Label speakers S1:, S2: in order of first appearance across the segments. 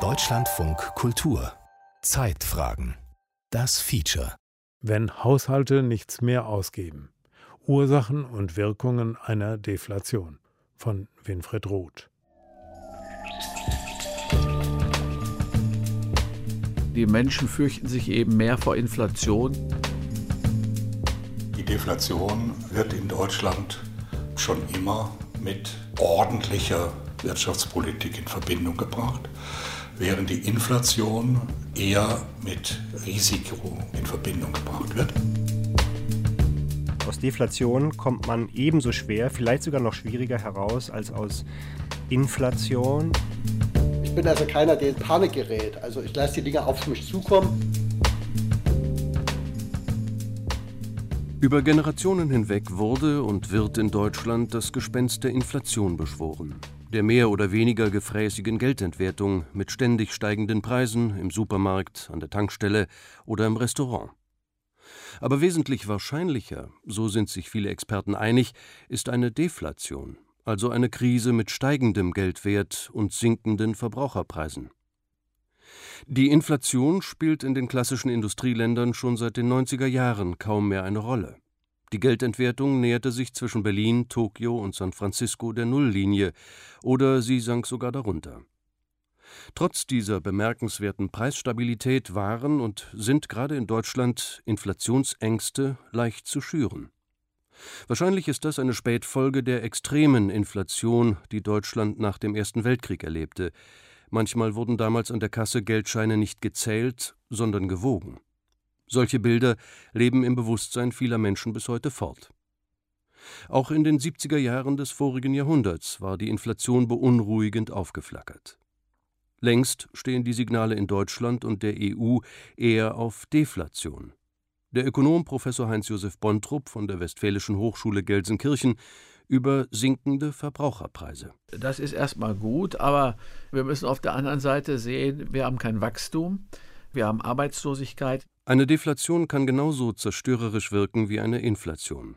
S1: Deutschlandfunk Kultur Zeitfragen Das Feature
S2: Wenn Haushalte nichts mehr ausgeben. Ursachen und Wirkungen einer Deflation von Winfried Roth.
S3: Die Menschen fürchten sich eben mehr vor Inflation.
S4: Die Deflation wird in Deutschland schon immer mit ordentlicher Wirtschaftspolitik in Verbindung gebracht, während die Inflation eher mit Risiko in Verbindung gebracht wird.
S5: Aus Deflation kommt man ebenso schwer, vielleicht sogar noch schwieriger heraus als aus Inflation.
S6: Ich bin also keiner, der in Panik gerät. Also ich lasse die Dinge auf mich zukommen.
S7: Über Generationen hinweg wurde und wird in Deutschland das Gespenst der Inflation beschworen, der mehr oder weniger gefräßigen Geldentwertung mit ständig steigenden Preisen im Supermarkt, an der Tankstelle oder im Restaurant. Aber wesentlich wahrscheinlicher, so sind sich viele Experten einig, ist eine Deflation, also eine Krise mit steigendem Geldwert und sinkenden Verbraucherpreisen. Die Inflation spielt in den klassischen Industrieländern schon seit den 90er Jahren kaum mehr eine Rolle. Die Geldentwertung näherte sich zwischen Berlin, Tokio und San Francisco der Nulllinie oder sie sank sogar darunter. Trotz dieser bemerkenswerten Preisstabilität waren und sind gerade in Deutschland Inflationsängste leicht zu schüren. Wahrscheinlich ist das eine Spätfolge der extremen Inflation, die Deutschland nach dem Ersten Weltkrieg erlebte. Manchmal wurden damals an der Kasse Geldscheine nicht gezählt, sondern gewogen. Solche Bilder leben im Bewusstsein vieler Menschen bis heute fort. Auch in den 70er Jahren des vorigen Jahrhunderts war die Inflation beunruhigend aufgeflackert. Längst stehen die Signale in Deutschland und der EU eher auf Deflation. Der Ökonom Professor Heinz-Josef Bontrup von der Westfälischen Hochschule Gelsenkirchen über sinkende Verbraucherpreise.
S3: Das ist erstmal gut, aber wir müssen auf der anderen Seite sehen, wir haben kein Wachstum, wir haben Arbeitslosigkeit.
S7: Eine Deflation kann genauso zerstörerisch wirken wie eine Inflation.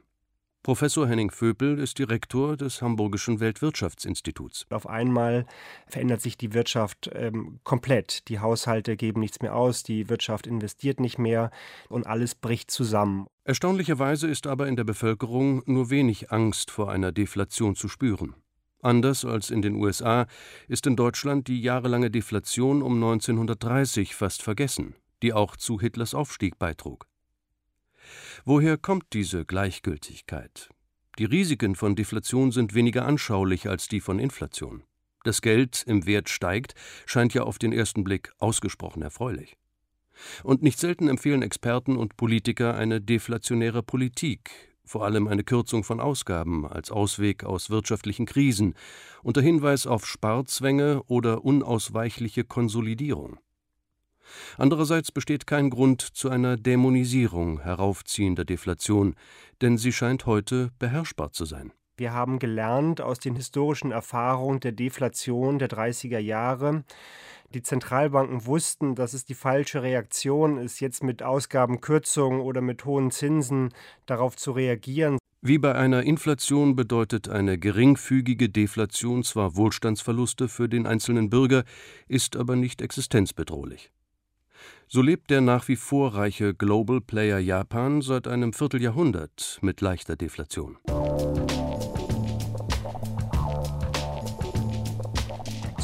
S7: Professor Henning Vöpel ist Direktor des Hamburgischen Weltwirtschaftsinstituts.
S5: Auf einmal verändert sich die Wirtschaft ähm, komplett. Die Haushalte geben nichts mehr aus, die Wirtschaft investiert nicht mehr und alles bricht zusammen.
S7: Erstaunlicherweise ist aber in der Bevölkerung nur wenig Angst vor einer Deflation zu spüren. Anders als in den USA ist in Deutschland die jahrelange Deflation um 1930 fast vergessen, die auch zu Hitlers Aufstieg beitrug. Woher kommt diese Gleichgültigkeit? Die Risiken von Deflation sind weniger anschaulich als die von Inflation. Das Geld im Wert steigt, scheint ja auf den ersten Blick ausgesprochen erfreulich. Und nicht selten empfehlen Experten und Politiker eine deflationäre Politik, vor allem eine Kürzung von Ausgaben als Ausweg aus wirtschaftlichen Krisen, unter Hinweis auf Sparzwänge oder unausweichliche Konsolidierung. Andererseits besteht kein Grund zu einer Dämonisierung heraufziehender Deflation, denn sie scheint heute beherrschbar zu sein.
S5: Wir haben gelernt aus den historischen Erfahrungen der Deflation der 30er Jahre. Die Zentralbanken wussten, dass es die falsche Reaktion ist, jetzt mit Ausgabenkürzungen oder mit hohen Zinsen darauf zu reagieren.
S7: Wie bei einer Inflation bedeutet eine geringfügige Deflation zwar Wohlstandsverluste für den einzelnen Bürger, ist aber nicht existenzbedrohlich. So lebt der nach wie vor reiche Global Player Japan seit einem Vierteljahrhundert mit leichter Deflation.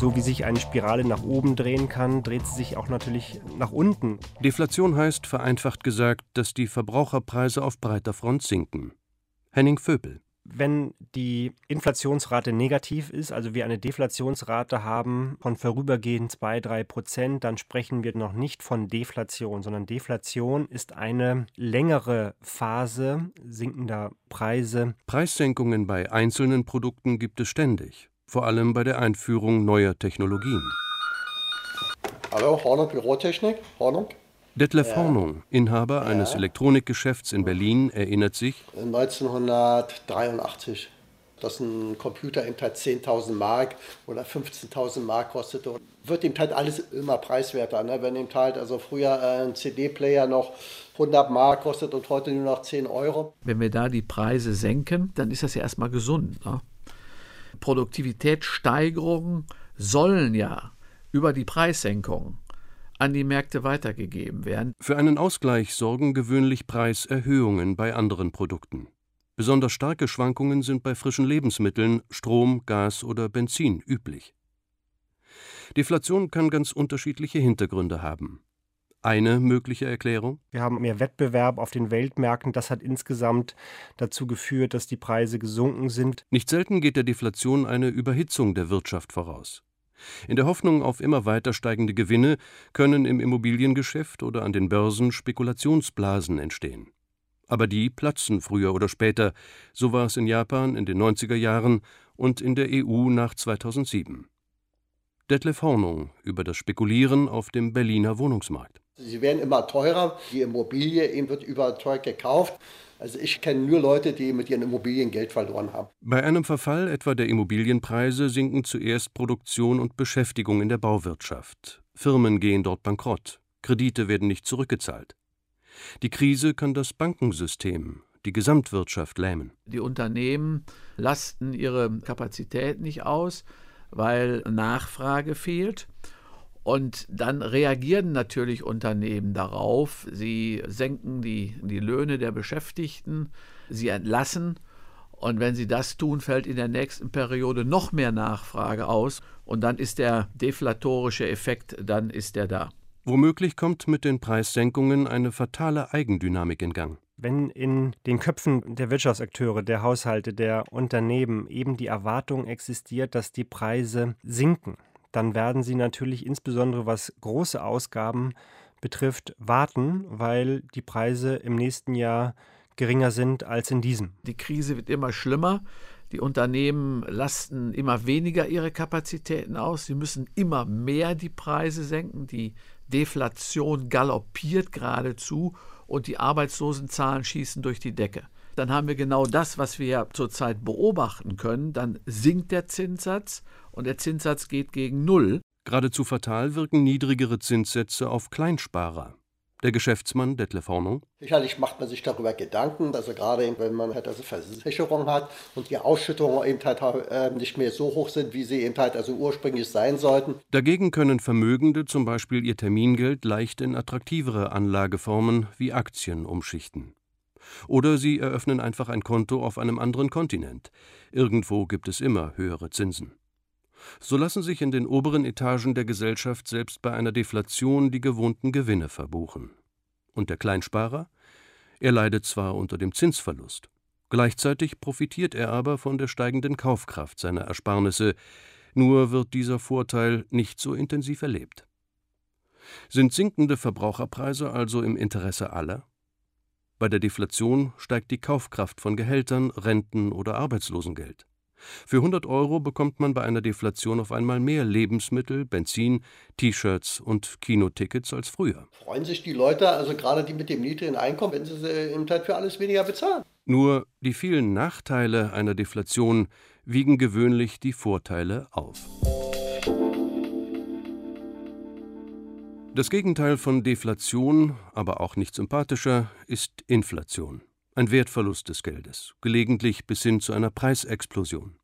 S5: So wie sich eine Spirale nach oben drehen kann, dreht sie sich auch natürlich nach unten.
S7: Deflation heißt vereinfacht gesagt, dass die Verbraucherpreise auf breiter Front sinken. Henning Vöbel
S5: wenn die Inflationsrate negativ ist, also wir eine Deflationsrate haben von vorübergehend 2, 3 Prozent, dann sprechen wir noch nicht von Deflation, sondern Deflation ist eine längere Phase sinkender Preise.
S7: Preissenkungen bei einzelnen Produkten gibt es ständig, vor allem bei der Einführung neuer Technologien.
S6: Hallo, Hornung Bürotechnik, Hornung.
S7: Detlef ja. Hornung, Inhaber ja. eines Elektronikgeschäfts in Berlin, erinnert sich:
S6: 1983, dass ein Computer eben halt 10.000 Mark oder 15.000 Mark kostete. Wird eben halt alles immer preiswerter. Ne? Wenn eben halt also früher ein CD-Player noch 100 Mark kostet und heute nur noch 10 Euro.
S3: Wenn wir da die Preise senken, dann ist das ja erstmal gesund. Ne? Produktivitätssteigerungen sollen ja über die Preissenkung an die Märkte weitergegeben werden.
S7: Für einen Ausgleich sorgen gewöhnlich Preiserhöhungen bei anderen Produkten. Besonders starke Schwankungen sind bei frischen Lebensmitteln, Strom, Gas oder Benzin üblich. Deflation kann ganz unterschiedliche Hintergründe haben. Eine mögliche Erklärung?
S5: Wir haben mehr Wettbewerb auf den Weltmärkten. Das hat insgesamt dazu geführt, dass die Preise gesunken sind.
S7: Nicht selten geht der Deflation eine Überhitzung der Wirtschaft voraus. In der Hoffnung auf immer weiter steigende Gewinne können im Immobiliengeschäft oder an den Börsen Spekulationsblasen entstehen. Aber die platzen früher oder später. So war es in Japan in den 90er Jahren und in der EU nach 2007. Detlef Hornung über das Spekulieren auf dem Berliner Wohnungsmarkt.
S6: Sie werden immer teurer, die Immobilie eben wird überteuert gekauft. Also ich kenne nur Leute, die mit ihren Immobilien Geld verloren haben.
S7: Bei einem Verfall etwa der Immobilienpreise sinken zuerst Produktion und Beschäftigung in der Bauwirtschaft. Firmen gehen dort bankrott, Kredite werden nicht zurückgezahlt. Die Krise kann das Bankensystem, die Gesamtwirtschaft lähmen.
S3: Die Unternehmen lasten ihre Kapazität nicht aus weil Nachfrage fehlt. Und dann reagieren natürlich Unternehmen darauf. Sie senken die, die Löhne der Beschäftigten, sie entlassen. Und wenn sie das tun, fällt in der nächsten Periode noch mehr Nachfrage aus. Und dann ist der deflatorische Effekt, dann ist der da.
S7: Womöglich kommt mit den Preissenkungen eine fatale Eigendynamik in Gang.
S5: Wenn in den Köpfen der Wirtschaftsakteure, der Haushalte, der Unternehmen eben die Erwartung existiert, dass die Preise sinken, dann werden sie natürlich insbesondere was große Ausgaben betrifft, warten, weil die Preise im nächsten Jahr geringer sind als in diesem.
S3: Die Krise wird immer schlimmer. Die Unternehmen lasten immer weniger ihre Kapazitäten aus. Sie müssen immer mehr die Preise senken. Die Deflation galoppiert geradezu und die Arbeitslosenzahlen schießen durch die Decke. Dann haben wir genau das, was wir ja zurzeit beobachten können. Dann sinkt der Zinssatz und der Zinssatz geht gegen Null.
S7: Geradezu fatal wirken niedrigere Zinssätze auf Kleinsparer. Der Geschäftsmann Detlef Hornung.
S6: Sicherlich macht man sich darüber Gedanken, also gerade wenn man halt also Versicherung hat und die Ausschüttungen eben halt äh, nicht mehr so hoch sind, wie sie eben halt also ursprünglich sein sollten.
S7: Dagegen können Vermögende zum Beispiel ihr Termingeld leicht in attraktivere Anlageformen wie Aktien umschichten. Oder sie eröffnen einfach ein Konto auf einem anderen Kontinent. Irgendwo gibt es immer höhere Zinsen. So lassen sich in den oberen Etagen der Gesellschaft selbst bei einer Deflation die gewohnten Gewinne verbuchen. Und der Kleinsparer? Er leidet zwar unter dem Zinsverlust, gleichzeitig profitiert er aber von der steigenden Kaufkraft seiner Ersparnisse, nur wird dieser Vorteil nicht so intensiv erlebt. Sind sinkende Verbraucherpreise also im Interesse aller? Bei der Deflation steigt die Kaufkraft von Gehältern, Renten oder Arbeitslosengeld. Für 100 Euro bekommt man bei einer Deflation auf einmal mehr Lebensmittel, Benzin, T-Shirts und Kinotickets als früher.
S6: Freuen sich die Leute, also gerade die mit dem niedrigen Einkommen, wenn sie im Teil für alles weniger bezahlen.
S7: Nur die vielen Nachteile einer Deflation wiegen gewöhnlich die Vorteile auf. Das Gegenteil von Deflation, aber auch nicht sympathischer, ist Inflation ein Wertverlust des Geldes, gelegentlich bis hin zu einer Preisexplosion.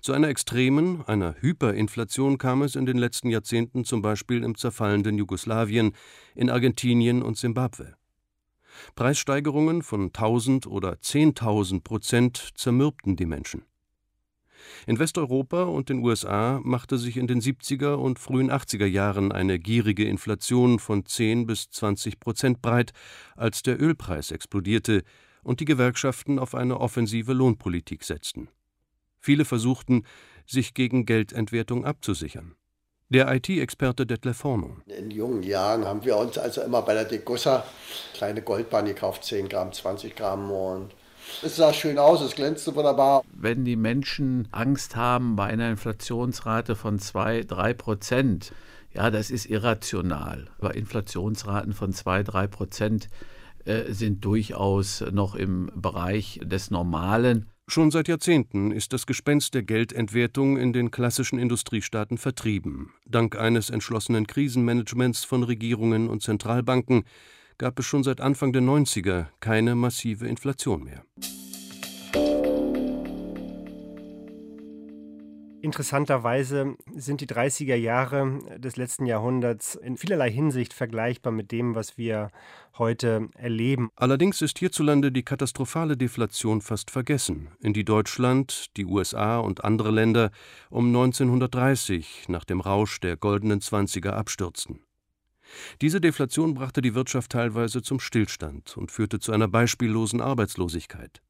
S7: Zu einer extremen, einer Hyperinflation kam es in den letzten Jahrzehnten zum Beispiel im zerfallenden Jugoslawien, in Argentinien und Simbabwe. Preissteigerungen von 1000 oder 10.000 Prozent zermürbten die Menschen. In Westeuropa und den USA machte sich in den 70er und frühen 80er Jahren eine gierige Inflation von 10 bis 20 Prozent breit, als der Ölpreis explodierte und die Gewerkschaften auf eine offensive Lohnpolitik setzten. Viele versuchten, sich gegen Geldentwertung abzusichern. Der IT-Experte Detlef Hornung.
S6: In jungen Jahren haben wir uns also immer bei der Degussa kleine Goldbahn gekauft, 10 Gramm, 20 Gramm und es sah schön aus, es glänzte wunderbar.
S3: Wenn die Menschen Angst haben bei einer Inflationsrate von 2, 3 Prozent, ja, das ist irrational. Aber Inflationsraten von 2, 3 Prozent äh, sind durchaus noch im Bereich des Normalen.
S7: Schon seit Jahrzehnten ist das Gespenst der Geldentwertung in den klassischen Industriestaaten vertrieben, dank eines entschlossenen Krisenmanagements von Regierungen und Zentralbanken, gab es schon seit Anfang der 90er keine massive Inflation mehr.
S5: Interessanterweise sind die 30er Jahre des letzten Jahrhunderts in vielerlei Hinsicht vergleichbar mit dem, was wir heute erleben.
S7: Allerdings ist hierzulande die katastrophale Deflation fast vergessen, in die Deutschland, die USA und andere Länder um 1930 nach dem Rausch der goldenen Zwanziger abstürzten. Diese Deflation brachte die Wirtschaft teilweise zum Stillstand und führte zu einer beispiellosen Arbeitslosigkeit.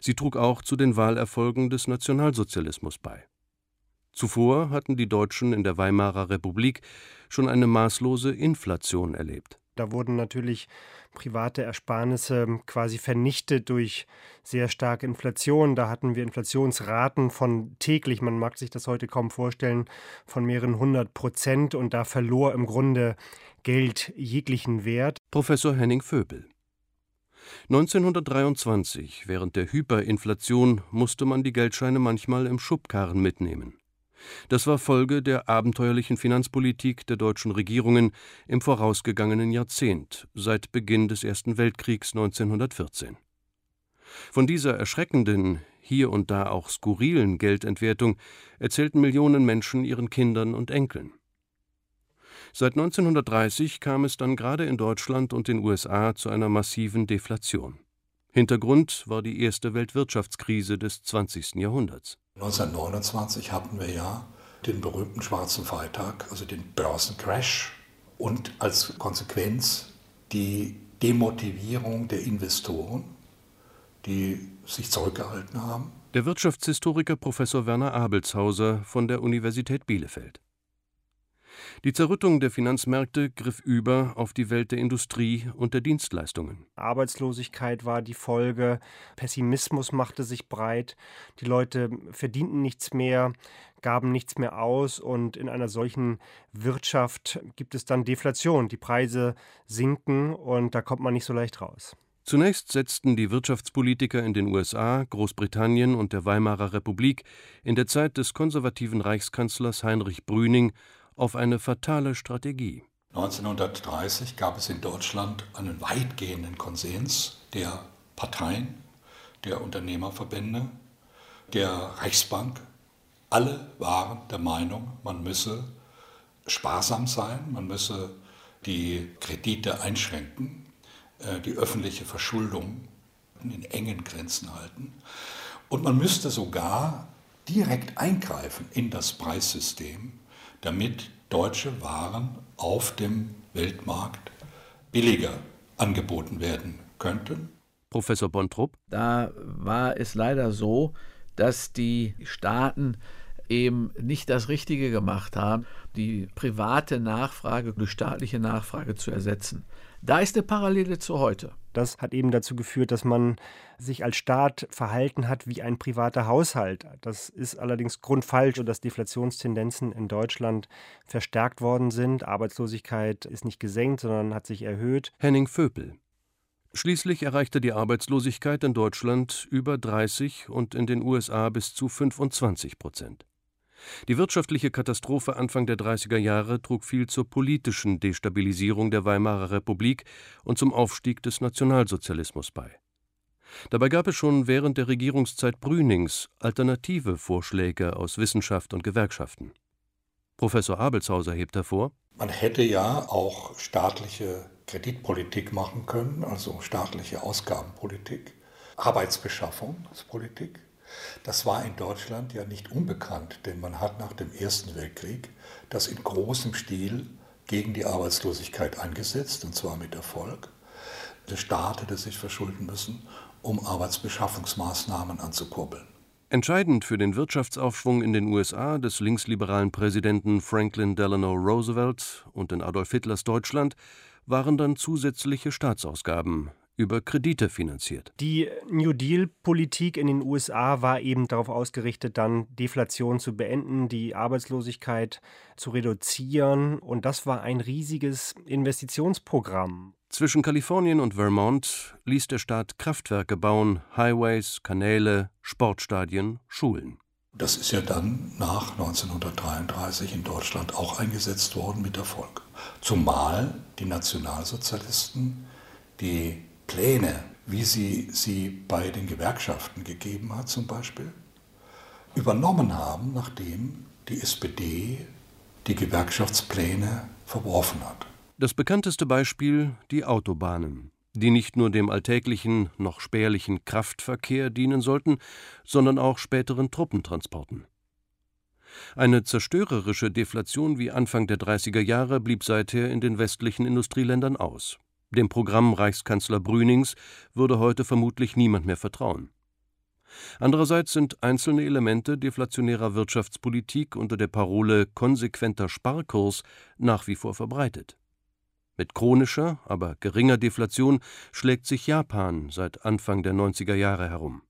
S7: Sie trug auch zu den Wahlerfolgen des Nationalsozialismus bei. Zuvor hatten die Deutschen in der Weimarer Republik schon eine maßlose Inflation erlebt.
S5: Da wurden natürlich private Ersparnisse quasi vernichtet durch sehr starke Inflation. Da hatten wir Inflationsraten von täglich, man mag sich das heute kaum vorstellen, von mehreren hundert Prozent und da verlor im Grunde Geld jeglichen Wert.
S7: Professor Henning Vöbel. 1923, während der Hyperinflation, musste man die Geldscheine manchmal im Schubkarren mitnehmen. Das war Folge der abenteuerlichen Finanzpolitik der deutschen Regierungen im vorausgegangenen Jahrzehnt, seit Beginn des Ersten Weltkriegs 1914. Von dieser erschreckenden, hier und da auch skurrilen Geldentwertung erzählten Millionen Menschen ihren Kindern und Enkeln. Seit 1930 kam es dann gerade in Deutschland und den USA zu einer massiven Deflation. Hintergrund war die erste Weltwirtschaftskrise des 20. Jahrhunderts.
S4: 1929 hatten wir ja den berühmten schwarzen Freitag, also den Börsencrash und als Konsequenz die Demotivierung der Investoren, die sich zurückgehalten haben.
S7: Der Wirtschaftshistoriker Professor Werner Abelshauser von der Universität Bielefeld. Die Zerrüttung der Finanzmärkte griff über auf die Welt der Industrie und der Dienstleistungen.
S5: Arbeitslosigkeit war die Folge, Pessimismus machte sich breit, die Leute verdienten nichts mehr, gaben nichts mehr aus und in einer solchen Wirtschaft gibt es dann Deflation. Die Preise sinken und da kommt man nicht so leicht raus.
S7: Zunächst setzten die Wirtschaftspolitiker in den USA, Großbritannien und der Weimarer Republik in der Zeit des konservativen Reichskanzlers Heinrich Brüning auf eine fatale Strategie.
S4: 1930 gab es in Deutschland einen weitgehenden Konsens der Parteien, der Unternehmerverbände, der Reichsbank. Alle waren der Meinung, man müsse sparsam sein, man müsse die Kredite einschränken, äh, die öffentliche Verschuldung in engen Grenzen halten. Und man müsste sogar direkt eingreifen in das Preissystem damit deutsche Waren auf dem Weltmarkt billiger angeboten werden könnten.
S7: Professor Bontrup.
S3: Da war es leider so, dass die Staaten eben nicht das Richtige gemacht haben, die private Nachfrage durch staatliche Nachfrage zu ersetzen. Da ist eine Parallele zu heute.
S5: Das hat eben dazu geführt, dass man sich als Staat verhalten hat wie ein privater Haushalt. Das ist allerdings grundfalsch und dass Deflationstendenzen in Deutschland verstärkt worden sind. Arbeitslosigkeit ist nicht gesenkt, sondern hat sich erhöht.
S7: Henning Vöpel. Schließlich erreichte die Arbeitslosigkeit in Deutschland über 30 und in den USA bis zu 25 Prozent. Die wirtschaftliche Katastrophe Anfang der 30er Jahre trug viel zur politischen Destabilisierung der Weimarer Republik und zum Aufstieg des Nationalsozialismus bei. Dabei gab es schon während der Regierungszeit Brünings alternative Vorschläge aus Wissenschaft und Gewerkschaften. Professor Abelshauser hebt hervor:
S4: Man hätte ja auch staatliche Kreditpolitik machen können, also staatliche Ausgabenpolitik, Arbeitsbeschaffungspolitik. Das war in Deutschland ja nicht unbekannt, denn man hat nach dem Ersten Weltkrieg das in großem Stil gegen die Arbeitslosigkeit eingesetzt, und zwar mit Erfolg. Der Staat hätte sich verschulden müssen, um Arbeitsbeschaffungsmaßnahmen anzukurbeln.
S7: Entscheidend für den Wirtschaftsaufschwung in den USA des linksliberalen Präsidenten Franklin Delano Roosevelt und in Adolf Hitlers Deutschland waren dann zusätzliche Staatsausgaben, über Kredite finanziert.
S5: Die New Deal-Politik in den USA war eben darauf ausgerichtet, dann Deflation zu beenden, die Arbeitslosigkeit zu reduzieren. Und das war ein riesiges Investitionsprogramm.
S7: Zwischen Kalifornien und Vermont ließ der Staat Kraftwerke bauen, Highways, Kanäle, Sportstadien, Schulen.
S4: Das ist ja dann nach 1933 in Deutschland auch eingesetzt worden mit Erfolg. Zumal die Nationalsozialisten die Pläne, wie sie sie bei den Gewerkschaften gegeben hat zum Beispiel, übernommen haben, nachdem die SPD die Gewerkschaftspläne verworfen hat.
S7: Das bekannteste Beispiel die Autobahnen, die nicht nur dem alltäglichen, noch spärlichen Kraftverkehr dienen sollten, sondern auch späteren Truppentransporten. Eine zerstörerische Deflation wie Anfang der 30er Jahre blieb seither in den westlichen Industrieländern aus. Dem Programm Reichskanzler Brünings würde heute vermutlich niemand mehr vertrauen. Andererseits sind einzelne Elemente deflationärer Wirtschaftspolitik unter der Parole konsequenter Sparkurs nach wie vor verbreitet. Mit chronischer, aber geringer Deflation schlägt sich Japan seit Anfang der 90er Jahre herum.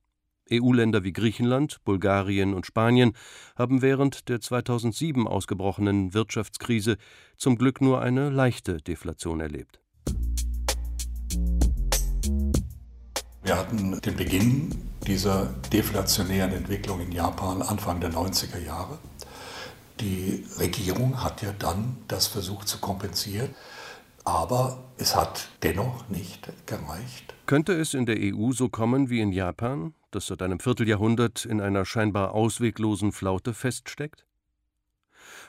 S7: EU-Länder wie Griechenland, Bulgarien und Spanien haben während der 2007 ausgebrochenen Wirtschaftskrise zum Glück nur eine leichte Deflation erlebt.
S4: Wir hatten den Beginn dieser deflationären Entwicklung in Japan Anfang der 90er Jahre. Die Regierung hat ja dann das versucht zu kompensieren, aber es hat dennoch nicht gereicht.
S7: Könnte es in der EU so kommen wie in Japan, das seit einem Vierteljahrhundert in einer scheinbar ausweglosen Flaute feststeckt?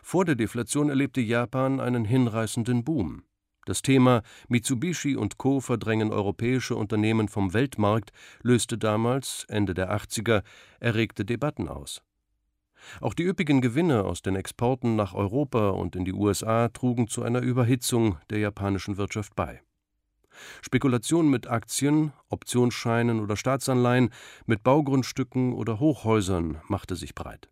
S7: Vor der Deflation erlebte Japan einen hinreißenden Boom. Das Thema Mitsubishi und Co. verdrängen europäische Unternehmen vom Weltmarkt löste damals, Ende der 80er, erregte Debatten aus. Auch die üppigen Gewinne aus den Exporten nach Europa und in die USA trugen zu einer Überhitzung der japanischen Wirtschaft bei. Spekulation mit Aktien, Optionsscheinen oder Staatsanleihen, mit Baugrundstücken oder Hochhäusern machte sich breit.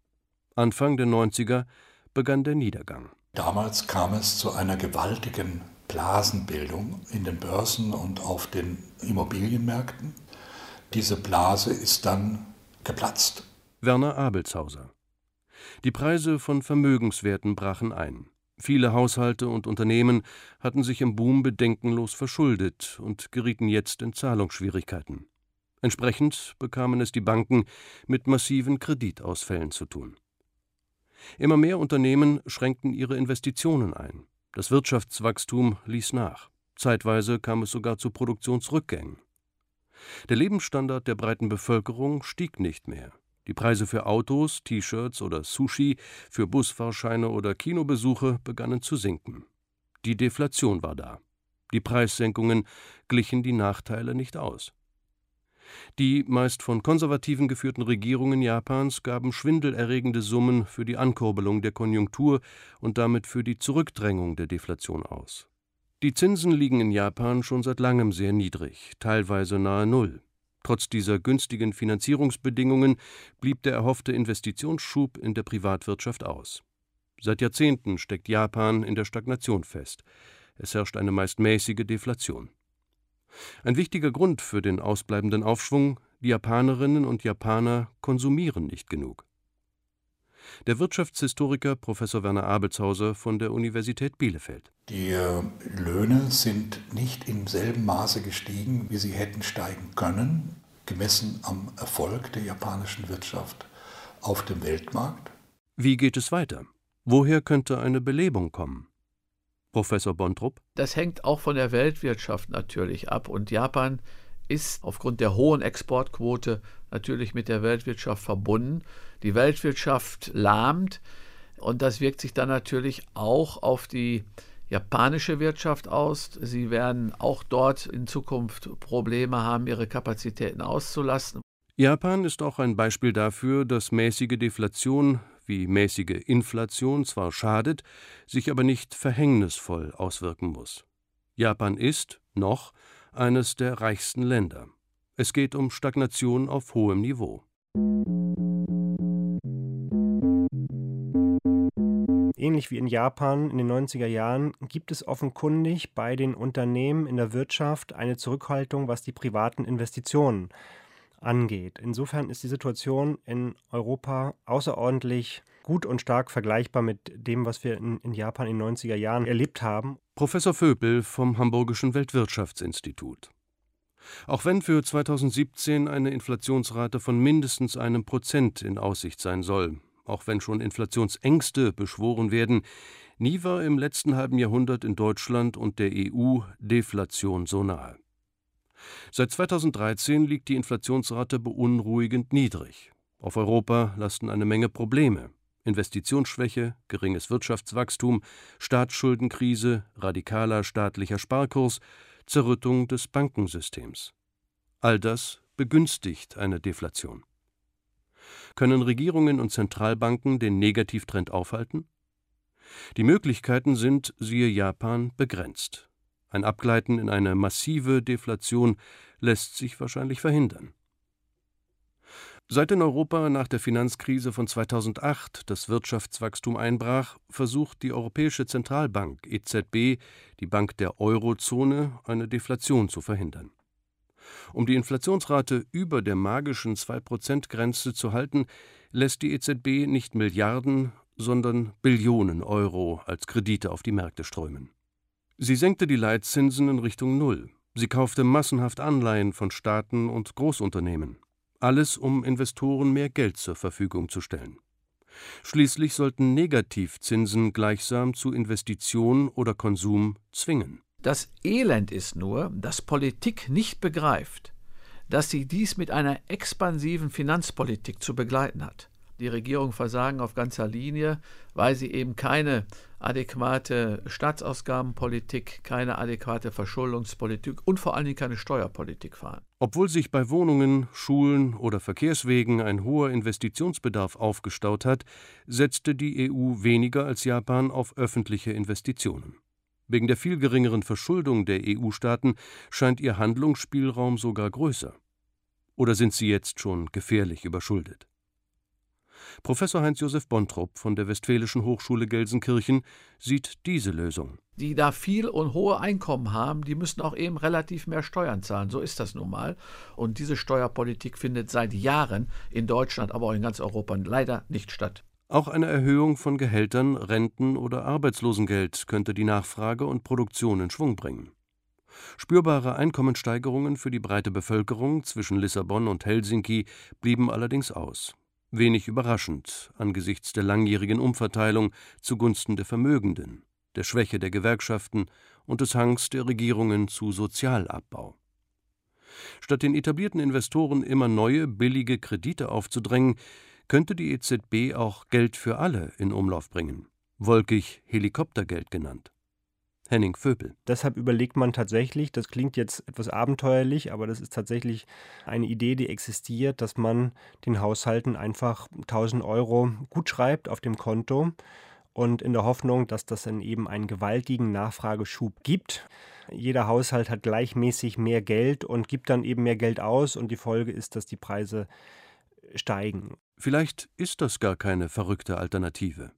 S7: Anfang der 90er begann der Niedergang.
S4: Damals kam es zu einer gewaltigen Blasenbildung in den Börsen und auf den Immobilienmärkten. Diese Blase ist dann geplatzt.
S7: Werner Abelshauser. Die Preise von Vermögenswerten brachen ein. Viele Haushalte und Unternehmen hatten sich im Boom bedenkenlos verschuldet und gerieten jetzt in Zahlungsschwierigkeiten. Entsprechend bekamen es die Banken mit massiven Kreditausfällen zu tun. Immer mehr Unternehmen schränkten ihre Investitionen ein. Das Wirtschaftswachstum ließ nach. Zeitweise kam es sogar zu Produktionsrückgängen. Der Lebensstandard der breiten Bevölkerung stieg nicht mehr. Die Preise für Autos, T-Shirts oder Sushi, für Busfahrscheine oder Kinobesuche begannen zu sinken. Die Deflation war da. Die Preissenkungen glichen die Nachteile nicht aus. Die meist von Konservativen geführten Regierungen Japans gaben schwindelerregende Summen für die Ankurbelung der Konjunktur und damit für die Zurückdrängung der Deflation aus. Die Zinsen liegen in Japan schon seit langem sehr niedrig, teilweise nahe Null. Trotz dieser günstigen Finanzierungsbedingungen blieb der erhoffte Investitionsschub in der Privatwirtschaft aus. Seit Jahrzehnten steckt Japan in der Stagnation fest. Es herrscht eine meist mäßige Deflation. Ein wichtiger Grund für den ausbleibenden Aufschwung, die Japanerinnen und Japaner konsumieren nicht genug. Der Wirtschaftshistoriker Professor Werner Abelshauser von der Universität Bielefeld.
S4: Die äh, Löhne sind nicht im selben Maße gestiegen, wie sie hätten steigen können, gemessen am Erfolg der japanischen Wirtschaft auf dem Weltmarkt.
S7: Wie geht es weiter? Woher könnte eine Belebung kommen? Professor Bontrup?
S3: Das hängt auch von der Weltwirtschaft natürlich ab. Und Japan ist aufgrund der hohen Exportquote natürlich mit der Weltwirtschaft verbunden. Die Weltwirtschaft lahmt und das wirkt sich dann natürlich auch auf die japanische Wirtschaft aus. Sie werden auch dort in Zukunft Probleme haben, ihre Kapazitäten auszulasten.
S7: Japan ist auch ein Beispiel dafür, dass mäßige Deflation wie mäßige Inflation zwar schadet, sich aber nicht verhängnisvoll auswirken muss. Japan ist, noch, eines der reichsten Länder. Es geht um Stagnation auf hohem Niveau.
S5: Ähnlich wie in Japan in den 90er Jahren gibt es offenkundig bei den Unternehmen in der Wirtschaft eine Zurückhaltung, was die privaten Investitionen angeht. Insofern ist die Situation in Europa außerordentlich gut und stark vergleichbar mit dem, was wir in, in Japan in den 90er Jahren erlebt haben.
S7: Professor Vöbel vom Hamburgischen Weltwirtschaftsinstitut. Auch wenn für 2017 eine Inflationsrate von mindestens einem Prozent in Aussicht sein soll, auch wenn schon Inflationsängste beschworen werden, nie war im letzten halben Jahrhundert in Deutschland und der EU Deflation so nahe. Seit 2013 liegt die Inflationsrate beunruhigend niedrig. Auf Europa lasten eine Menge Probleme. Investitionsschwäche, geringes Wirtschaftswachstum, Staatsschuldenkrise, radikaler staatlicher Sparkurs, Zerrüttung des Bankensystems. All das begünstigt eine Deflation. Können Regierungen und Zentralbanken den Negativtrend aufhalten? Die Möglichkeiten sind, siehe Japan, begrenzt. Ein Abgleiten in eine massive Deflation lässt sich wahrscheinlich verhindern. Seit in Europa nach der Finanzkrise von 2008 das Wirtschaftswachstum einbrach, versucht die Europäische Zentralbank EZB, die Bank der Eurozone, eine Deflation zu verhindern. Um die Inflationsrate über der magischen 2%-Grenze zu halten, lässt die EZB nicht Milliarden, sondern Billionen Euro als Kredite auf die Märkte strömen. Sie senkte die Leitzinsen in Richtung Null. Sie kaufte massenhaft Anleihen von Staaten und Großunternehmen. Alles, um Investoren mehr Geld zur Verfügung zu stellen. Schließlich sollten Negativzinsen gleichsam zu Investition oder Konsum zwingen.
S3: Das Elend ist nur, dass Politik nicht begreift, dass sie dies mit einer expansiven Finanzpolitik zu begleiten hat. Die Regierung versagen auf ganzer Linie, weil sie eben keine adäquate Staatsausgabenpolitik, keine adäquate Verschuldungspolitik und vor allen Dingen keine Steuerpolitik fahren.
S7: Obwohl sich bei Wohnungen, Schulen oder Verkehrswegen ein hoher Investitionsbedarf aufgestaut hat, setzte die EU weniger als Japan auf öffentliche Investitionen. Wegen der viel geringeren Verschuldung der EU-Staaten scheint ihr Handlungsspielraum sogar größer. Oder sind sie jetzt schon gefährlich überschuldet? Professor Heinz-Josef Bontrup von der Westfälischen Hochschule Gelsenkirchen sieht diese Lösung.
S3: Die da viel und hohe Einkommen haben, die müssen auch eben relativ mehr Steuern zahlen. So ist das nun mal. Und diese Steuerpolitik findet seit Jahren in Deutschland, aber auch in ganz Europa leider nicht statt.
S7: Auch eine Erhöhung von Gehältern, Renten oder Arbeitslosengeld könnte die Nachfrage und Produktion in Schwung bringen. Spürbare Einkommenssteigerungen für die breite Bevölkerung zwischen Lissabon und Helsinki blieben allerdings aus. Wenig überraschend angesichts der langjährigen Umverteilung zugunsten der Vermögenden, der Schwäche der Gewerkschaften und des Hangs der Regierungen zu Sozialabbau. Statt den etablierten Investoren immer neue, billige Kredite aufzudrängen, könnte die EZB auch Geld für alle in Umlauf bringen, wolkig Helikoptergeld genannt. Henning Vöbel.
S5: Deshalb überlegt man tatsächlich, das klingt jetzt etwas abenteuerlich, aber das ist tatsächlich eine Idee, die existiert, dass man den Haushalten einfach 1000 Euro gut schreibt auf dem Konto und in der Hoffnung, dass das dann eben einen gewaltigen Nachfrageschub gibt. Jeder Haushalt hat gleichmäßig mehr Geld und gibt dann eben mehr Geld aus und die Folge ist, dass die Preise steigen.
S7: Vielleicht ist das gar keine verrückte Alternative.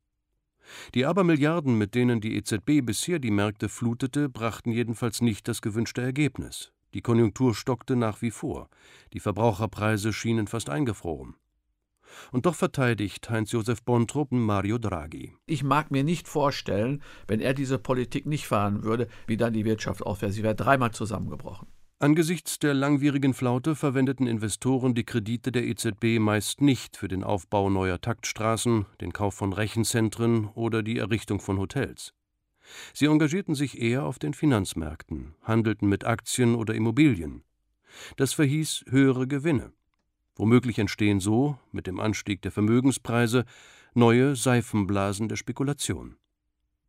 S7: Die Abermilliarden, mit denen die EZB bisher die Märkte flutete, brachten jedenfalls nicht das gewünschte Ergebnis. Die Konjunktur stockte nach wie vor, die Verbraucherpreise schienen fast eingefroren. Und doch verteidigt Heinz-Josef Bontrup Mario Draghi.
S3: Ich mag mir nicht vorstellen, wenn er diese Politik nicht fahren würde, wie dann die Wirtschaft aufwärts. Sie wäre dreimal zusammengebrochen.
S7: Angesichts der langwierigen Flaute verwendeten Investoren die Kredite der EZB meist nicht für den Aufbau neuer Taktstraßen, den Kauf von Rechenzentren oder die Errichtung von Hotels. Sie engagierten sich eher auf den Finanzmärkten, handelten mit Aktien oder Immobilien. Das verhieß höhere Gewinne. Womöglich entstehen so, mit dem Anstieg der Vermögenspreise, neue Seifenblasen der Spekulation.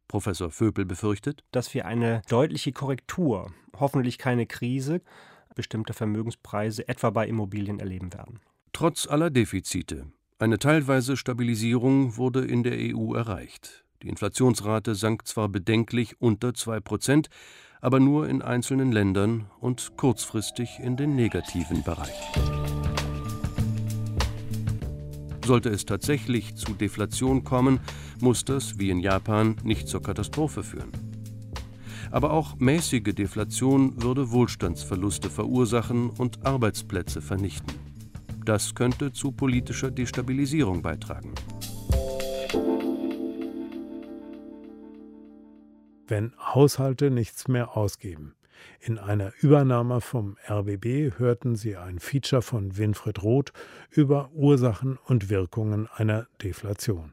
S7: Professor Vöbel befürchtet,
S5: dass wir eine deutliche Korrektur, hoffentlich keine Krise, bestimmter Vermögenspreise etwa bei Immobilien erleben werden.
S7: Trotz aller Defizite. Eine teilweise Stabilisierung wurde in der EU erreicht. Die Inflationsrate sank zwar bedenklich unter 2 Prozent, aber nur in einzelnen Ländern und kurzfristig in den negativen Bereich. Sollte es tatsächlich zu Deflation kommen, muss das, wie in Japan, nicht zur Katastrophe führen. Aber auch mäßige Deflation würde Wohlstandsverluste verursachen und Arbeitsplätze vernichten. Das könnte zu politischer Destabilisierung beitragen.
S2: Wenn Haushalte nichts mehr ausgeben, in einer Übernahme vom RBB hörten Sie ein Feature von Winfried Roth über Ursachen und Wirkungen einer Deflation.